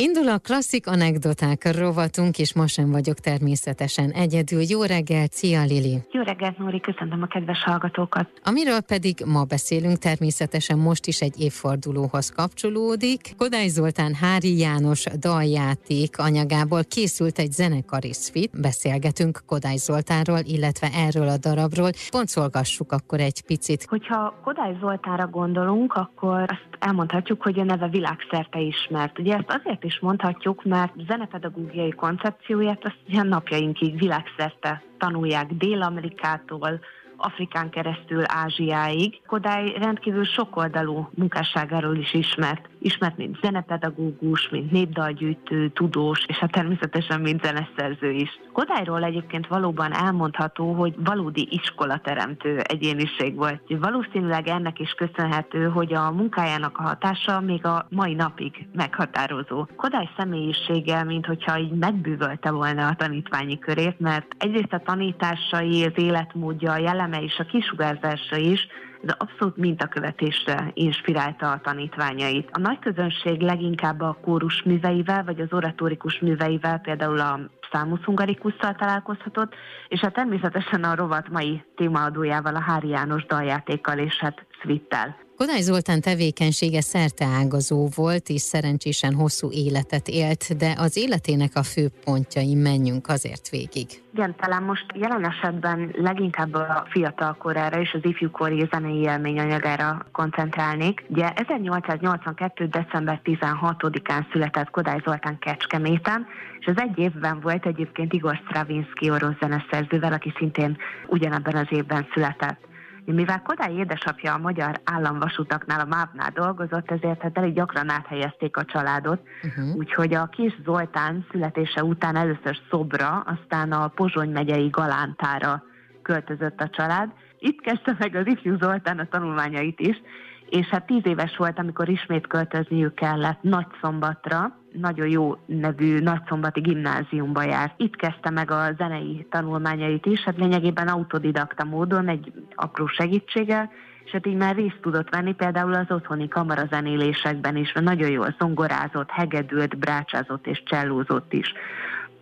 Indul a klasszik anekdoták rovatunk, és ma sem vagyok természetesen egyedül. Jó reggel, Cia Lili! Jó reggelt, Nóri, köszönöm a kedves hallgatókat! Amiről pedig ma beszélünk, természetesen most is egy évfordulóhoz kapcsolódik. Kodály Zoltán Hári János daljáték anyagából készült egy zenekari szvit. Beszélgetünk Kodály Zoltánról, illetve erről a darabról. Pontszolgassuk akkor egy picit. Hogyha Kodály Zoltánra gondolunk, akkor azt elmondhatjuk, hogy a neve világszerte ismert. Ugye ezt azért is mondhatjuk, mert zenepedagógiai koncepcióját azt ilyen napjainkig világszerte tanulják Dél-Amerikától, Afrikán keresztül Ázsiáig. Kodály rendkívül sokoldalú munkásságáról is ismert. Ismert, mint zenepedagógus, mint népdalgyűjtő, tudós, és hát természetesen mint zeneszerző is. Kodályról egyébként valóban elmondható, hogy valódi iskolateremtő egyéniség volt. Valószínűleg ennek is köszönhető, hogy a munkájának a hatása még a mai napig meghatározó. Kodály személyisége, mint hogyha így megbűvölte volna a tanítványi körét, mert egyrészt a tanításai, az életmódja, a jelleme és a kisugárzása is de abszolút mintakövetésre inspirálta a tanítványait. A nagy közönség leginkább a kórus műveivel, vagy az oratórikus műveivel, például a Számusz Hungarikusszal találkozhatott, és hát természetesen a rovat mai témaadójával, a Hári János daljátékkal és hát Svittel. Kodály Zoltán tevékenysége szerteágazó volt, és szerencsésen hosszú életet élt, de az életének a fő pontjain menjünk azért végig. Igen, talán most jelen esetben leginkább a fiatal korára és az ifjúkori zenei élményanyagára koncentrálnék. Ugye 1882. december 16-án született Kodály Zoltán Kecskeméten, és az egy évben volt egyébként Igor Stravinsky orosz zeneszerzővel, aki szintén ugyanebben az évben született. Mivel Kodály édesapja a magyar államvasutaknál, a MÁV-nál dolgozott, ezért hát elég gyakran áthelyezték a családot, uh-huh. úgyhogy a kis Zoltán születése után először Szobra, aztán a Pozsony megyei Galántára költözött a család. Itt kezdte meg az ifjú Zoltán a tanulmányait is, és hát tíz éves volt, amikor ismét költözniük kellett Nagyszombatra, nagyon jó nevű nagyszombati gimnáziumba járt. Itt kezdte meg a zenei tanulmányait is, hát lényegében autodidakta módon, egy apró segítséggel, és hát így már részt tudott venni például az otthoni kamarazenélésekben is, mert nagyon jól zongorázott, hegedült, brácsázott és csellózott is.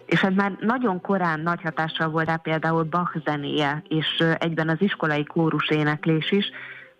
És ez már nagyon korán nagy hatással volt rá például Bach zenéje, és egyben az iskolai kórus éneklés is,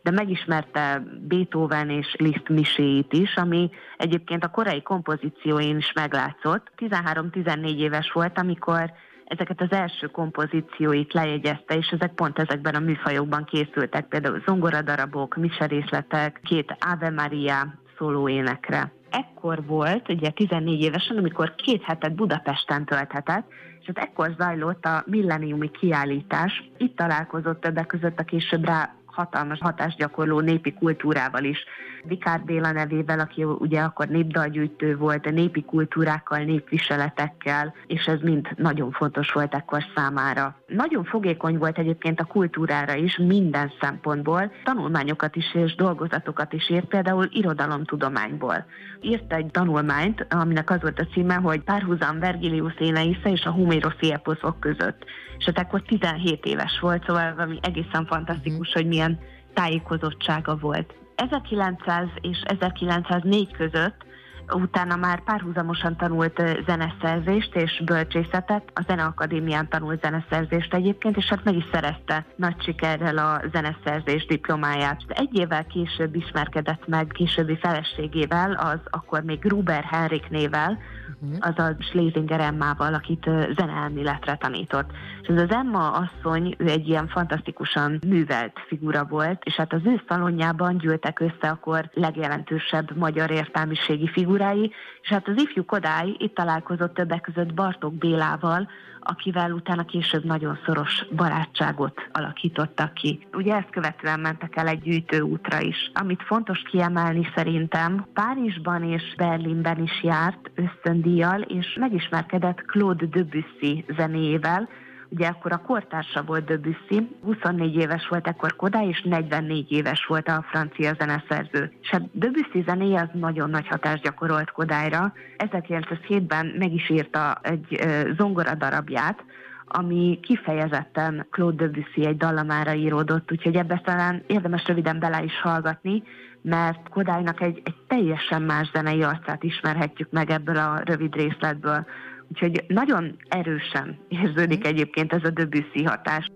de megismerte Beethoven és Liszt miséit is, ami egyébként a korai kompozícióin is meglátszott. 13-14 éves volt, amikor ezeket az első kompozícióit lejegyezte, és ezek pont ezekben a műfajokban készültek, például zongoradarabok, miserészletek, két Ave Maria szólóénekre. Ekkor volt, ugye 14 évesen, amikor két hetet Budapesten tölthetett, és hát ekkor zajlott a milleniumi kiállítás. Itt találkozott többek között a később rá hatalmas hatást gyakorló népi kultúrával is. Vikár Béla nevével, aki ugye akkor népdalgyűjtő volt, a népi kultúrákkal, népviseletekkel, és ez mind nagyon fontos volt ekkor számára. Nagyon fogékony volt egyébként a kultúrára is minden szempontból, tanulmányokat is és dolgozatokat is írt, például irodalomtudományból. Írt egy tanulmányt, aminek az volt a címe, hogy párhuzam Vergilius Éneisza és a Homérosi eposzok között. És hát akkor 17 éves volt, szóval valami egészen fantasztikus, hogy milyen tájékozottsága volt. 1900 és 1904 között utána már párhuzamosan tanult zeneszerzést és bölcsészetet, a Zeneakadémián tanult zeneszerzést egyébként, és hát meg is szerezte nagy sikerrel a zeneszerzés diplomáját. Egy évvel később ismerkedett meg későbbi feleségével, az akkor még Gruber Henrik nével, uh-huh. az a Schlesinger Emmával, akit zeneelméletre tanított. És ez az Emma asszony, ő egy ilyen fantasztikusan művelt figura volt, és hát az ő szalonjában gyűltek össze akkor legjelentősebb magyar értelmiségi figurái, és hát az ifjú Kodály itt találkozott többek között Bartók Bélával, akivel utána később nagyon szoros barátságot alakítottak ki. Ugye ezt követően mentek el egy gyűjtőútra is. Amit fontos kiemelni szerintem, Párizsban és Berlinben is járt ösztöndíjjal, és megismerkedett Claude Debussy zenéjével, Ugye akkor a kortársa volt Debussy, 24 éves volt ekkor Kodály, és 44 éves volt a francia zeneszerző. És hát Debussy zenéje az nagyon nagy hatást gyakorolt Kodályra. 1907-ben meg is írta egy zongora darabját, ami kifejezetten Claude Debussy egy dallamára íródott, úgyhogy ebbe talán érdemes röviden bele is hallgatni, mert Kodálynak egy, egy teljesen más zenei arcát ismerhetjük meg ebből a rövid részletből. Úgyhogy nagyon erősen érződik mhm. egyébként ez a Debussy hatás.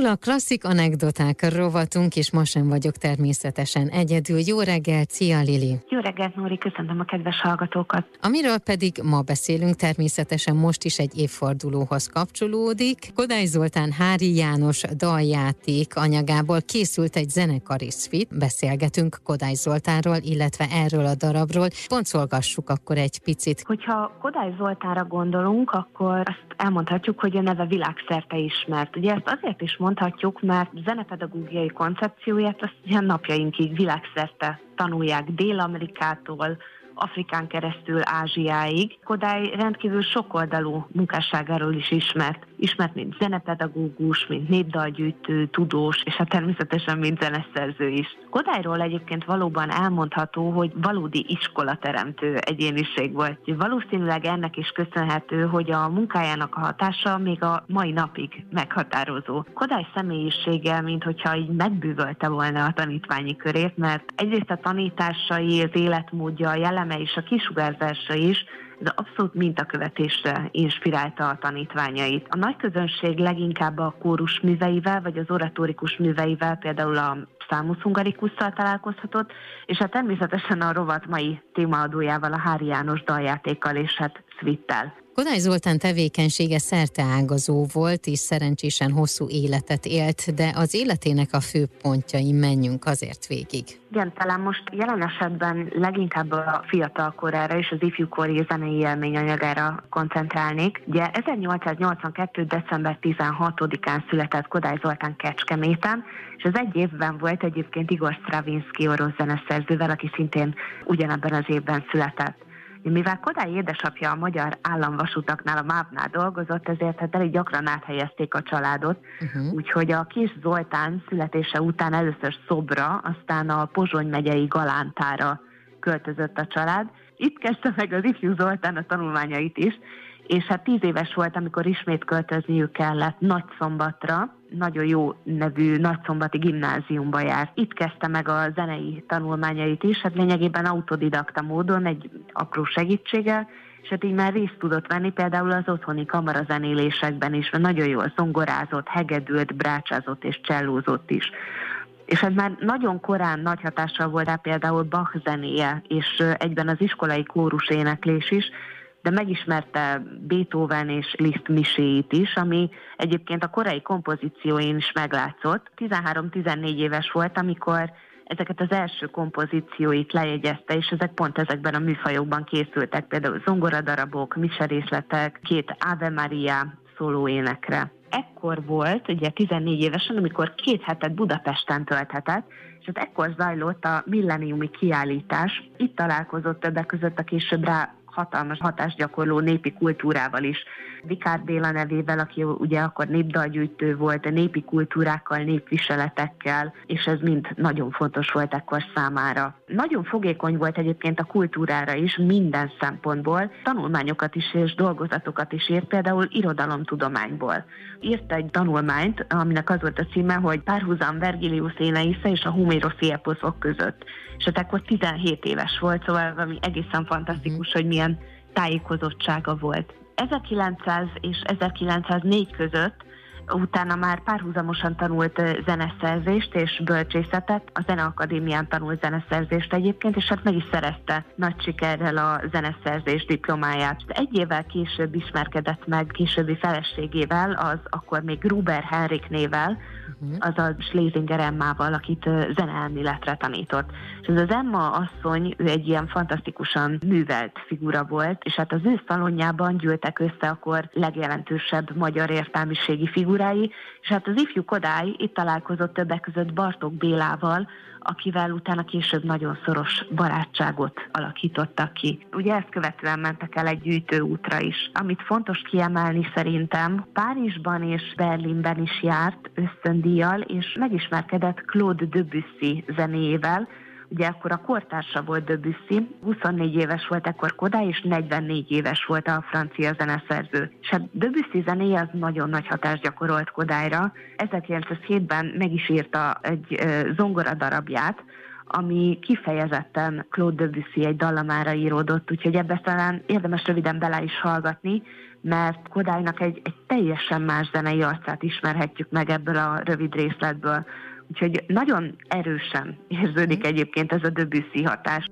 Indul a klasszik anekdoták rovatunk, és ma sem vagyok természetesen egyedül. Jó reggel, Cia Lili! Jó reggelt, Nóri, köszöntöm a kedves hallgatókat! Amiről pedig ma beszélünk, természetesen most is egy évfordulóhoz kapcsolódik. Kodály Zoltán Hári János daljáték anyagából készült egy zenekari szfit. Beszélgetünk Kodály Zoltánról, illetve erről a darabról. Pontszolgassuk akkor egy picit. Hogyha Kodály Zoltánra gondolunk, akkor azt elmondhatjuk, hogy a neve világszerte ismert. Ugye ezt azért is mondhatjuk, mert zenepedagógiai koncepcióját azt ilyen napjainkig világszerte tanulják Dél-Amerikától, Afrikán keresztül Ázsiáig. Kodály rendkívül sokoldalú munkásságáról is ismert. Ismert, mint zenepedagógus, mint népdalgyűjtő, tudós, és hát természetesen mint zeneszerző is. Kodályról egyébként valóban elmondható, hogy valódi iskolateremtő egyéniség volt. Valószínűleg ennek is köszönhető, hogy a munkájának a hatása még a mai napig meghatározó. Kodály személyisége, mint hogyha így megbűvölte volna a tanítványi körét, mert egyrészt a tanításai, az életmódja, a jelleme és a kisugárzása is ez abszolút mintakövetésre inspirálta a tanítványait. A nagy közönség leginkább a kórus műveivel, vagy az oratórikus műveivel, például a Számusz Hungarikusszal találkozhatott, és hát természetesen a rovat mai témaadójával, a Hári János daljátékkal és hát Svittel. Kodály Zoltán tevékenysége szerteágazó volt, és szerencsésen hosszú életet élt, de az életének a fő pontjain menjünk azért végig. Igen, talán most jelen esetben leginkább a fiatal korára és az ifjúkori zenei élmény anyagára koncentrálnék. Ugye 1882. december 16-án született Kodály Zoltán Kecskeméten, és az egy évben volt egyébként Igor Stravinsky orosz zeneszerzővel, aki szintén ugyanebben az évben született. Mivel Kodály édesapja a magyar államvasutaknál, a MÁV-nál dolgozott, ezért hát elég gyakran áthelyezték a családot, uh-huh. úgyhogy a kis Zoltán születése után először Szobra, aztán a Pozsony megyei Galántára költözött a család. Itt kezdte meg az ifjú Zoltán a tanulmányait is, és hát tíz éves volt, amikor ismét költözniük kellett Nagyszombatra, nagyon jó nevű nagyszombati gimnáziumba járt. Itt kezdte meg a zenei tanulmányait is, hát lényegében autodidakta módon, egy apró segítséggel, és hát így már részt tudott venni például az otthoni kamarazenélésekben is, mert nagyon jól zongorázott, hegedült, brácsázott és csellózott is. És ez már nagyon korán nagy hatással volt rá például Bach zenéje, és egyben az iskolai kórus éneklés is, de megismerte Beethoven és Liszt miséit is, ami egyébként a korai kompozícióin is meglátszott. 13-14 éves volt, amikor ezeket az első kompozícióit lejegyezte, és ezek pont ezekben a műfajokban készültek, például zongoradarabok, miserészletek, két Ave Maria szólóénekre. Ekkor volt, ugye 14 évesen, amikor két hetet Budapesten tölthetett, és hát ekkor zajlott a milleniumi kiállítás. Itt találkozott többek között a később rá hatalmas hatást gyakorló népi kultúrával is. Vikár Béla nevével, aki ugye akkor népdalgyűjtő volt, népi kultúrákkal, népviseletekkel, és ez mind nagyon fontos volt ekkor számára. Nagyon fogékony volt egyébként a kultúrára is minden szempontból, tanulmányokat is és dolgozatokat is írt, például irodalomtudományból. Írt egy tanulmányt, aminek az volt a címe, hogy párhuzam Vergilius Éneisze és a Huméroszi eposzok között. És hát akkor 17 éves volt, szóval valami egészen fantasztikus, mm. hogy milyen tájékozottsága volt. 1900 és 1904 között utána már párhuzamosan tanult zeneszerzést és bölcsészetet, a Zeneakadémián tanult zeneszerzést egyébként, és hát meg is szerezte nagy sikerrel a zeneszerzés diplomáját. Egy évvel később ismerkedett meg későbbi feleségével, az akkor még Gruber Henrik nével, uh-huh. az a Schlesinger Emmával, akit zeneelméletre tanított. És ez az Emma asszony, ő egy ilyen fantasztikusan művelt figura volt, és hát az ő szalonjában gyűltek össze akkor legjelentősebb magyar értelmiségi figurái, és hát az ifjú Kodály itt találkozott többek között Bartók Bélával, akivel utána később nagyon szoros barátságot alakítottak ki. Ugye ezt követően mentek el egy gyűjtőútra is. Amit fontos kiemelni szerintem, Párizsban és Berlinben is járt ösztöndíjjal, és megismerkedett Claude Debussy zenéjével, Ugye akkor a kortársa volt Debussy, 24 éves volt ekkor Kodály, és 44 éves volt a francia zeneszerző. És hát Debussy zenéje az nagyon nagy hatást gyakorolt Kodályra. 1907-ben meg is írta egy zongora darabját, ami kifejezetten Claude Debussy egy dallamára íródott, úgyhogy ebbe talán érdemes röviden bele is hallgatni, mert Kodálynak egy, egy teljesen más zenei arcát ismerhetjük meg ebből a rövid részletből. Úgyhogy nagyon erősen érződik egyébként ez a Debussy hatás.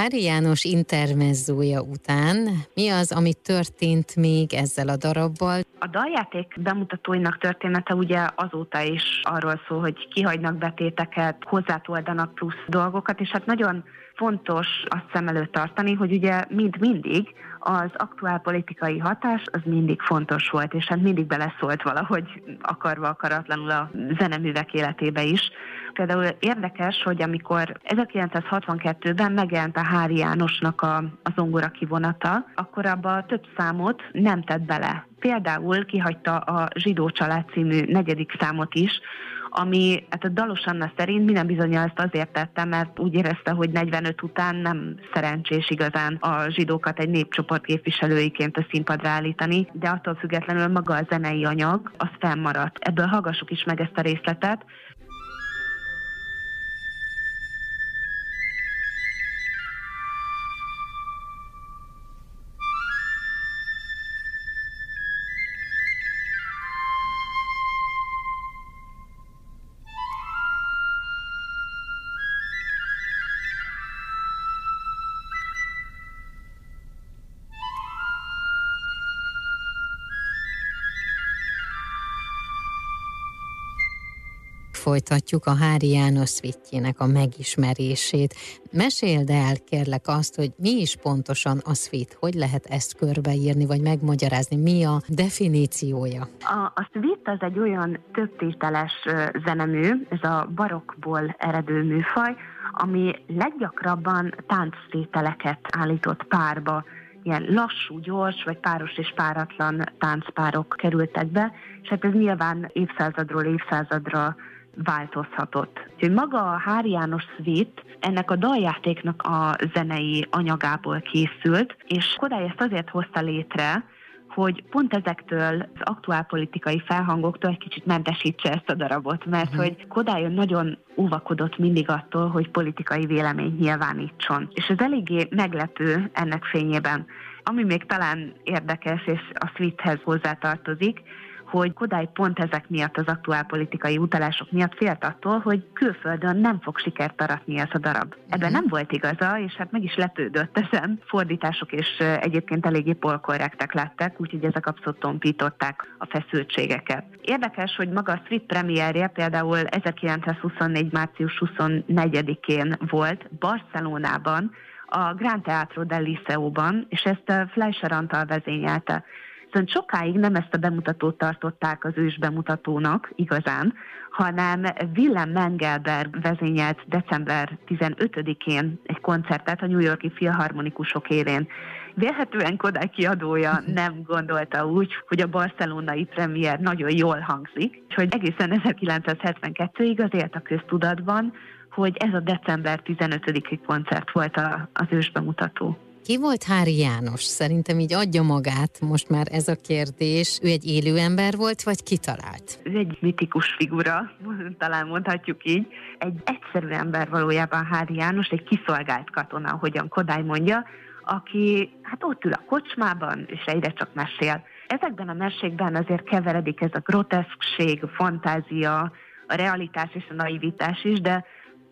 Hári János intermezzója után mi az, ami történt még ezzel a darabbal? A daljáték bemutatóinak története ugye azóta is arról szól, hogy kihagynak betéteket, hozzátoldanak plusz dolgokat, és hát nagyon fontos azt szem előtt tartani, hogy ugye mind mindig az aktuál politikai hatás az mindig fontos volt, és hát mindig beleszólt valahogy akarva akaratlanul a zeneművek életébe is. Például érdekes, hogy amikor 1962-ben megjelent a Hári Jánosnak a, a zongora kivonata, akkor abba több számot nem tett bele. Például kihagyta a Zsidó család című negyedik számot is, ami hát a Dalos Anna szerint minden bizonyal ezt azért tette, mert úgy érezte, hogy 45 után nem szerencsés igazán a zsidókat egy népcsoport képviselőiként a színpadra állítani, de attól függetlenül maga a zenei anyag, az fennmaradt. Ebből hallgassuk is meg ezt a részletet. Folytatjuk a Hári János szvitjének a megismerését. Meséld el, kérlek azt, hogy mi is pontosan a szvit, hogy lehet ezt körbeírni, vagy megmagyarázni, mi a definíciója? A, a szvit az egy olyan többtételes zenemű, ez a barokkból eredő műfaj, ami leggyakrabban tánctételeket állított párba ilyen lassú, gyors, vagy páros és páratlan táncpárok kerültek be, és hát ez nyilván évszázadról évszázadra változhatott. Úgyhogy maga a Hári János Svit ennek a daljátéknak a zenei anyagából készült, és Kodály ezt azért hozta létre, hogy pont ezektől az aktuál politikai felhangoktól egy kicsit mentesítse ezt a darabot, mert uh-huh. hogy Kodály nagyon óvakodott mindig attól, hogy politikai vélemény nyilvánítson. És ez eléggé meglepő ennek fényében. Ami még talán érdekes, és a Sweethez hozzátartozik, hogy Kodály pont ezek miatt, az aktuál politikai utalások miatt félt attól, hogy külföldön nem fog sikert aratni ez a darab. Ebben mhm. nem volt igaza, és hát meg is lepődött ezen. Fordítások és egyébként eléggé polkorrektek lettek, úgyhogy ezek abszolút tompították a feszültségeket. Érdekes, hogy maga a Street premierje például 1924. március 24-én volt Barcelonában, a Grand Teatro del Liceo-ban, és ezt Fleischer Antal vezényelte. Viszont sokáig nem ezt a bemutatót tartották az ős bemutatónak igazán, hanem Willem Mengelberg vezényelt december 15-én egy koncertet a New Yorki Filharmonikusok élén. Vélhetően Kodály kiadója nem gondolta úgy, hogy a barcelonai premier nagyon jól hangzik, hogy egészen 1972-ig az élt a köztudatban, hogy ez a december 15-i koncert volt az ősbemutató. Ki volt Hári János? Szerintem így adja magát most már ez a kérdés. Ő egy élő ember volt, vagy kitalált? Ő egy mitikus figura, talán mondhatjuk így. Egy egyszerű ember valójában Hári János, egy kiszolgált katona, ahogyan Kodály mondja, aki hát ott ül a kocsmában, és egyre csak mesél. Ezekben a mesékben azért keveredik ez a groteszkség, fantázia, a realitás és a naivitás is, de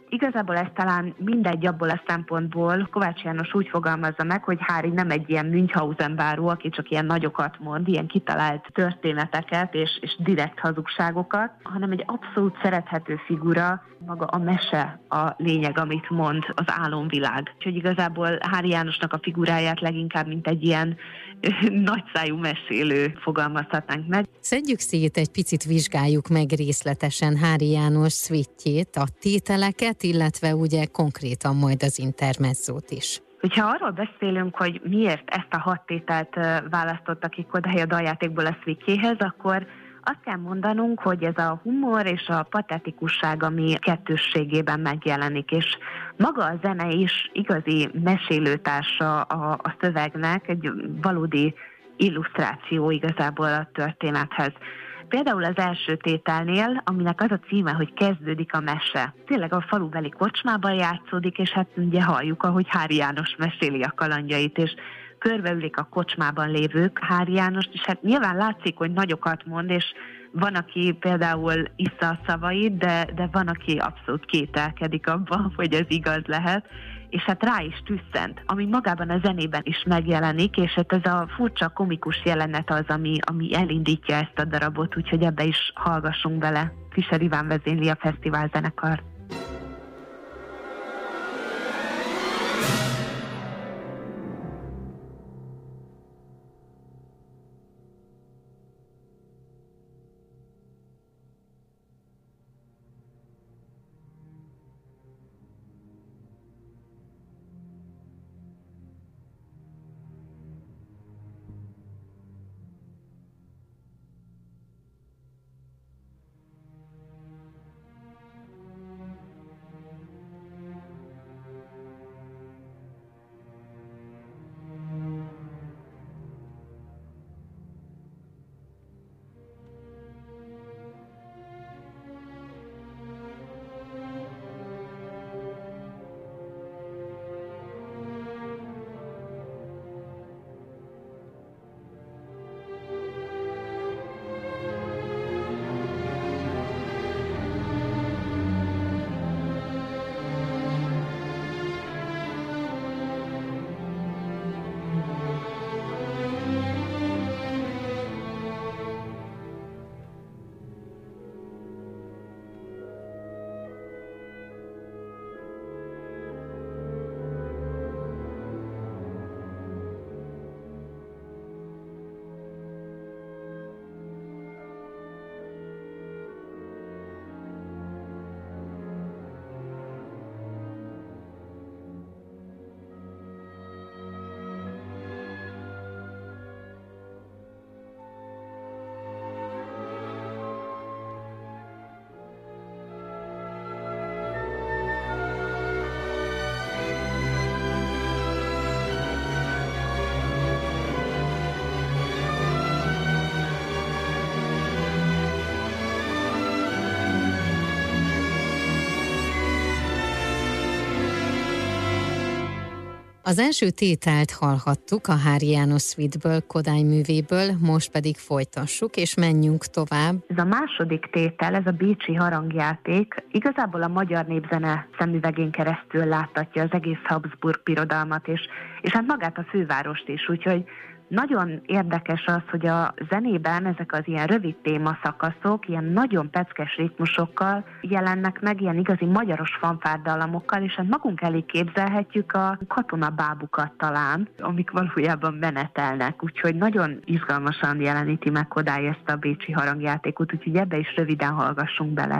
Igazából ez talán mindegy abból a szempontból, Kovács János úgy fogalmazza meg, hogy Hári nem egy ilyen Münchhausen báró, aki csak ilyen nagyokat mond, ilyen kitalált történeteket és, és direkt hazugságokat, hanem egy abszolút szerethető figura, maga a mese a lényeg, amit mond az álomvilág. Úgyhogy igazából Hári Jánosnak a figuráját leginkább, mint egy ilyen nagyszájú mesélő fogalmazhatnánk meg. Szedjük szét egy picit, vizsgáljuk meg részletesen Hári János szvítjét, a tételeket, illetve ugye konkrétan majd az intermezzót is. Hogyha arról beszélünk, hogy miért ezt a hat tételt választottak ki Kodály a daljátékból a szvítjéhez, akkor azt kell mondanunk, hogy ez a humor és a patetikusság, ami kettősségében megjelenik, és maga a zene is igazi mesélőtársa a, a szövegnek, egy valódi illusztráció igazából a történethez. Például az első tételnél, aminek az a címe, hogy kezdődik a mese. Tényleg a falubeli kocsmában játszódik, és hát ugye halljuk, ahogy Hári János meséli a kalandjait, és körbeülik a kocsmában lévők Hári Jánost, és hát nyilván látszik, hogy nagyokat mond, és van, aki például issza a szavait, de, de van, aki abszolút kételkedik abban, hogy ez igaz lehet, és hát rá is tüsszent, ami magában a zenében is megjelenik, és hát ez a furcsa komikus jelenet az, ami, ami elindítja ezt a darabot, úgyhogy ebbe is hallgassunk bele. Fischer Iván vezényli a fesztivál zenekar. Az első tételt hallhattuk a Hári János Suite-ből, Kodály művéből, most pedig folytassuk, és menjünk tovább. Ez a második tétel, ez a Bécsi harangjáték, igazából a magyar népzene szemüvegén keresztül láttatja az egész Habsburg birodalmat, és, és hát magát a fővárost is, úgyhogy nagyon érdekes az, hogy a zenében ezek az ilyen rövid témaszakaszok, ilyen nagyon peckes ritmusokkal jelennek meg, ilyen igazi magyaros fanfárdallamokkal, és hát magunk elé képzelhetjük a katonabábukat talán, amik valójában menetelnek, úgyhogy nagyon izgalmasan jeleníti meg Kodály ezt a bécsi harangjátékot, úgyhogy ebbe is röviden hallgassunk bele.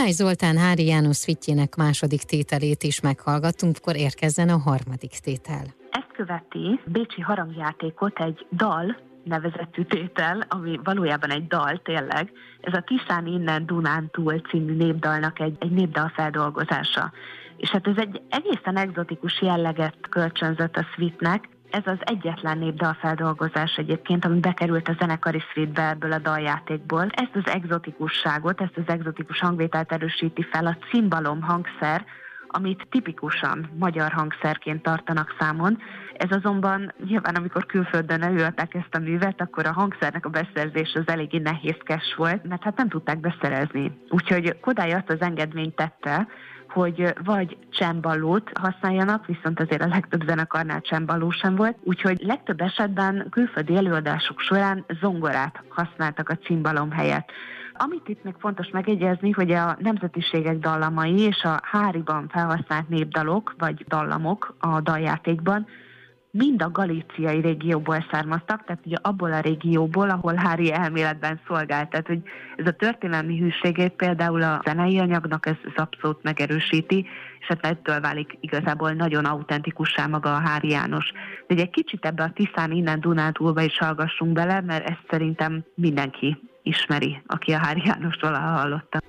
Kodály Zoltán Hári János Szvitjének második tételét is meghallgattunk, akkor érkezzen a harmadik tétel. Ezt követi Bécsi harangjátékot egy dal, nevezetű tétel, ami valójában egy dal tényleg. Ez a Tiszán innen Dunán túl című népdalnak egy, egy népdal feldolgozása. És hát ez egy egészen egzotikus jelleget kölcsönzött a Svitnek, ez az egyetlen népdalfeldolgozás egyébként, ami bekerült a zenekari szvédbe ebből a daljátékból. Ezt az egzotikusságot, ezt az egzotikus hangvételt erősíti fel a cimbalom hangszer, amit tipikusan magyar hangszerként tartanak számon. Ez azonban nyilván, amikor külföldön előadták ezt a művet, akkor a hangszernek a beszerzés az eléggé nehézkes volt, mert hát nem tudták beszerezni. Úgyhogy Kodály azt az engedményt tette, hogy vagy csemballót használjanak, viszont azért a legtöbb zenekarnál csemballó sem volt, úgyhogy legtöbb esetben külföldi előadások során zongorát használtak a cimbalom helyett. Amit itt még fontos megjegyezni, hogy a nemzetiségek dallamai és a háriban felhasznált népdalok vagy dallamok a daljátékban mind a galíciai régióból származtak, tehát ugye abból a régióból, ahol Hári elméletben szolgált. Tehát, hogy ez a történelmi hűségét például a zenei anyagnak ez, ez abszolút megerősíti, és hát ettől válik igazából nagyon autentikussá maga a Hári János. De egy kicsit ebbe a Tiszán innen Dunántúlba is hallgassunk bele, mert ezt szerintem mindenki ismeri, aki a Hári Jánost valaha hallotta.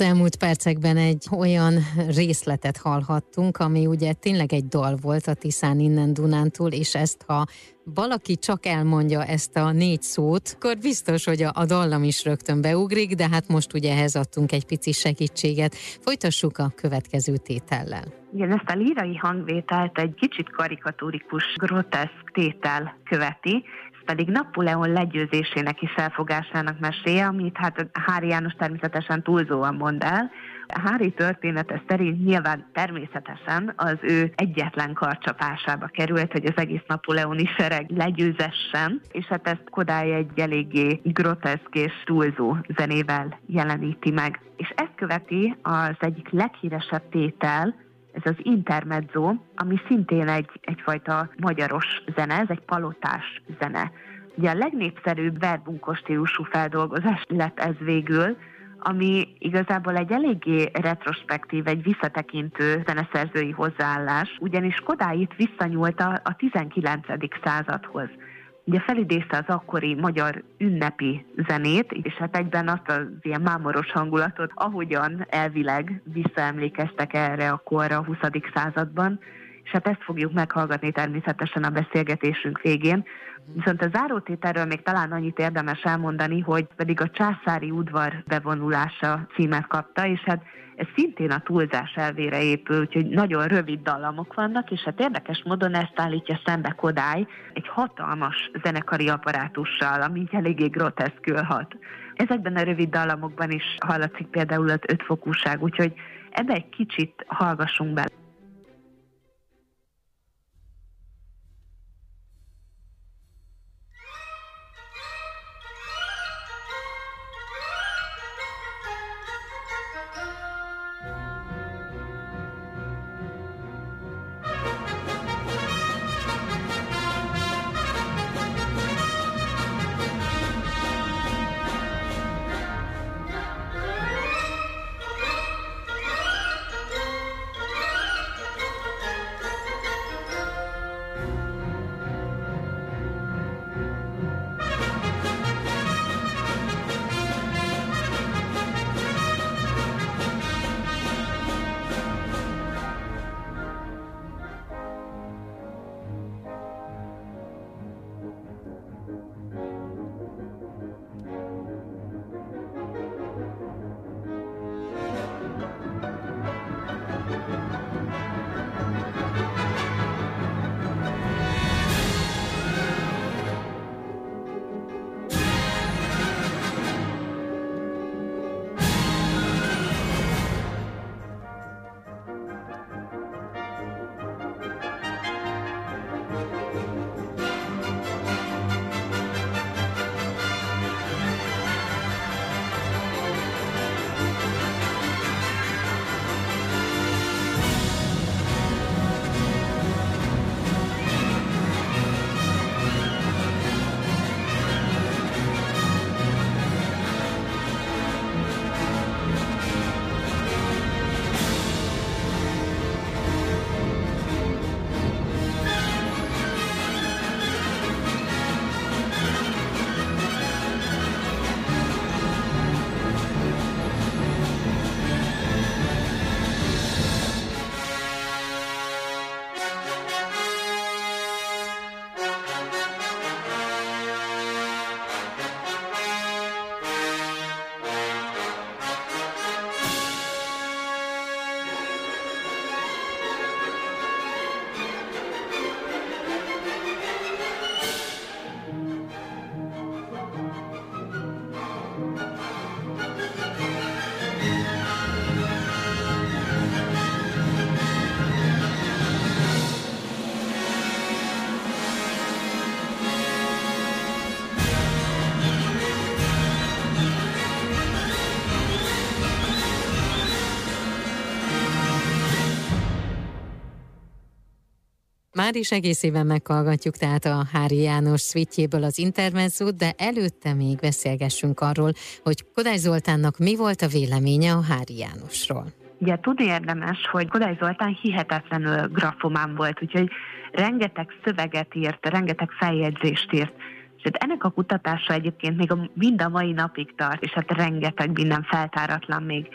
Elmúlt percekben egy olyan részletet hallhattunk, ami ugye tényleg egy dal volt a Tiszán innen Dunántúl, és ezt ha valaki csak elmondja ezt a négy szót, akkor biztos, hogy a, a dallam is rögtön beugrik, de hát most ugye ehhez adtunk egy pici segítséget. Folytassuk a következő tétellel. Igen, ezt a lírai hangvételt egy kicsit karikatúrikus, groteszk tétel követi, pedig Napóleon legyőzésének és elfogásának meséje, amit hát Hári János természetesen túlzóan mond el. Hári története szerint nyilván természetesen az ő egyetlen karcsapásába került, hogy az egész napoleoni sereg legyőzessen, és hát ezt Kodály egy eléggé groteszk és túlzó zenével jeleníti meg. És ezt követi az egyik leghíresebb tétel, ez az intermezzo, ami szintén egy, egyfajta magyaros zene, ez egy palotás zene. Ugye a legnépszerűbb verbunkos stílusú feldolgozás lett ez végül, ami igazából egy eléggé retrospektív, egy visszatekintő zeneszerzői hozzáállás, ugyanis Kodály visszanyúlt a, a 19. századhoz ugye felidézte az akkori magyar ünnepi zenét, és hát egyben azt az ilyen mámoros hangulatot, ahogyan elvileg visszaemlékeztek erre a korra a 20. században, és hát ezt fogjuk meghallgatni természetesen a beszélgetésünk végén. Viszont a zárótételről még talán annyit érdemes elmondani, hogy pedig a császári udvar bevonulása címet kapta, és hát ez szintén a túlzás elvére épül, úgyhogy nagyon rövid dallamok vannak, és hát érdekes módon ezt állítja szembe Kodály egy hatalmas zenekari apparátussal, ami eléggé groteszkül hat. Ezekben a rövid dallamokban is hallatszik például az ötfokúság, úgyhogy ebbe egy kicsit hallgassunk bele. Már is egészében meghallgatjuk tehát a Hári János szvítjéből az intermezzót, de előtte még beszélgessünk arról, hogy Kodály Zoltánnak mi volt a véleménye a Hári Jánosról. Ugye tudni érdemes, hogy Kodály Zoltán hihetetlenül grafomán volt, úgyhogy rengeteg szöveget írt, rengeteg feljegyzést írt. És hát ennek a kutatása egyébként még a, mind a mai napig tart, és hát rengeteg minden feltáratlan még.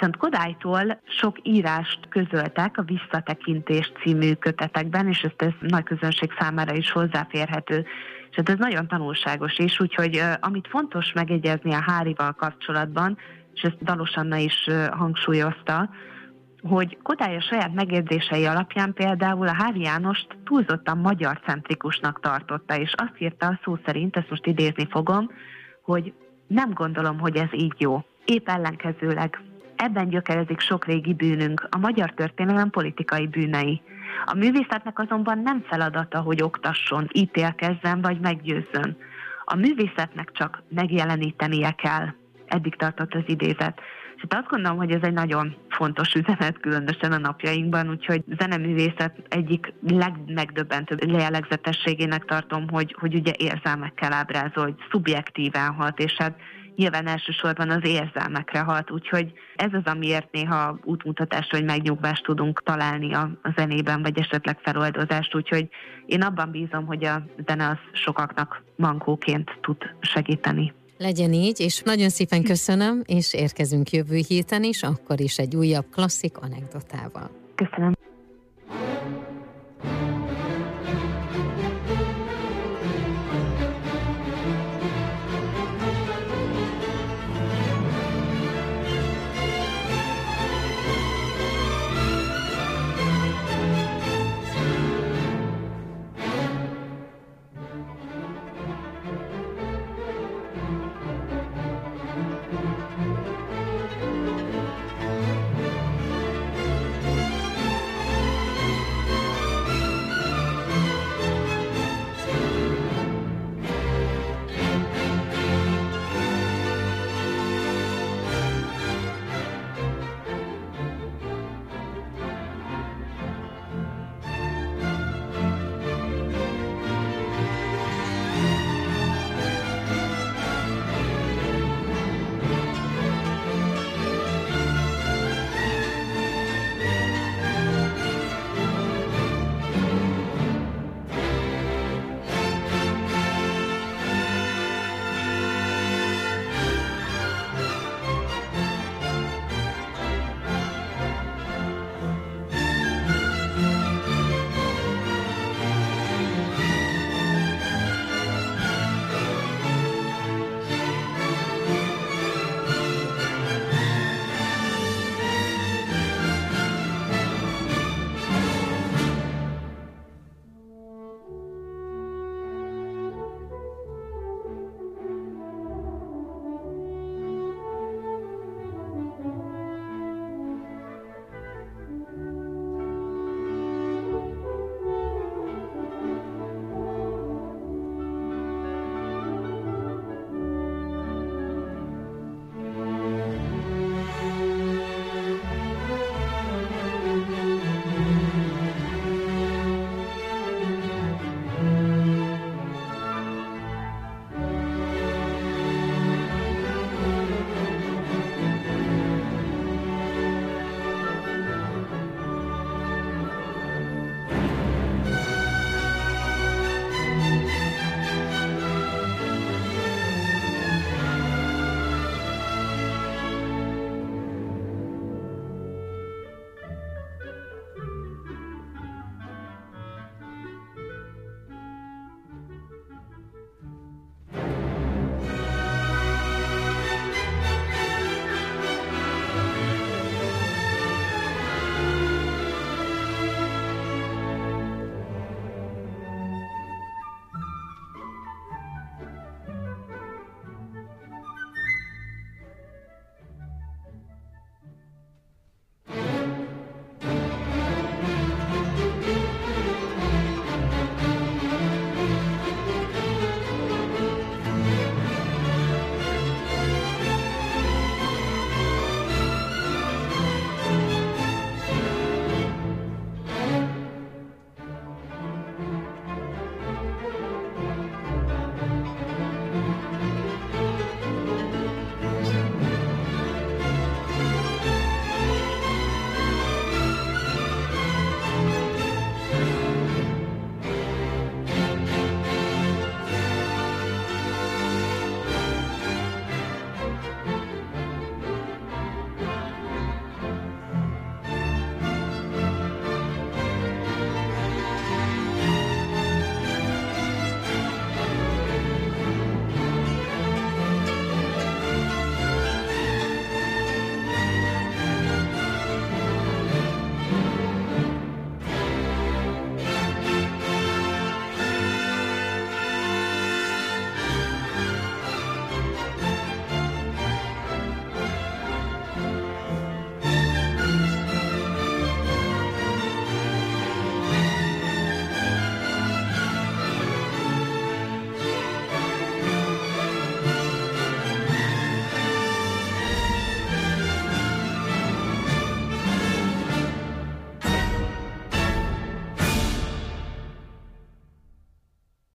Viszont Kodálytól sok írást közöltek a Visszatekintés című kötetekben, és ezt ez nagy közönség számára is hozzáférhető. És hát ez nagyon tanulságos is, úgyhogy amit fontos megegyezni a Hárival kapcsolatban, és ezt Dalos Anna is hangsúlyozta, hogy Kodály a saját megjegyzései alapján például a Hári Jánost túlzottan magyar centrikusnak tartotta, és azt írta szó szerint, ezt most idézni fogom, hogy nem gondolom, hogy ez így jó. Épp ellenkezőleg. Ebben gyökerezik sok régi bűnünk, a magyar történelem politikai bűnei. A művészetnek azonban nem feladata, hogy oktasson, ítélkezzen vagy meggyőzzön. A művészetnek csak megjelenítenie kell. Eddig tartott az idézet. És hát azt gondolom, hogy ez egy nagyon fontos üzenet, különösen a napjainkban, úgyhogy zeneművészet egyik legmegdöbbentőbb jellegzetességének tartom, hogy, hogy ugye érzelmekkel ábrázol, hogy szubjektíven hat, és hát nyilván elsősorban az érzelmekre hat, úgyhogy ez az, amiért néha útmutatást vagy megnyugvást tudunk találni a, a zenében, vagy esetleg feloldozást, úgyhogy én abban bízom, hogy a zene az sokaknak mankóként tud segíteni. Legyen így, és nagyon szépen köszönöm, és érkezünk jövő héten is, akkor is egy újabb klasszik anekdotával. Köszönöm.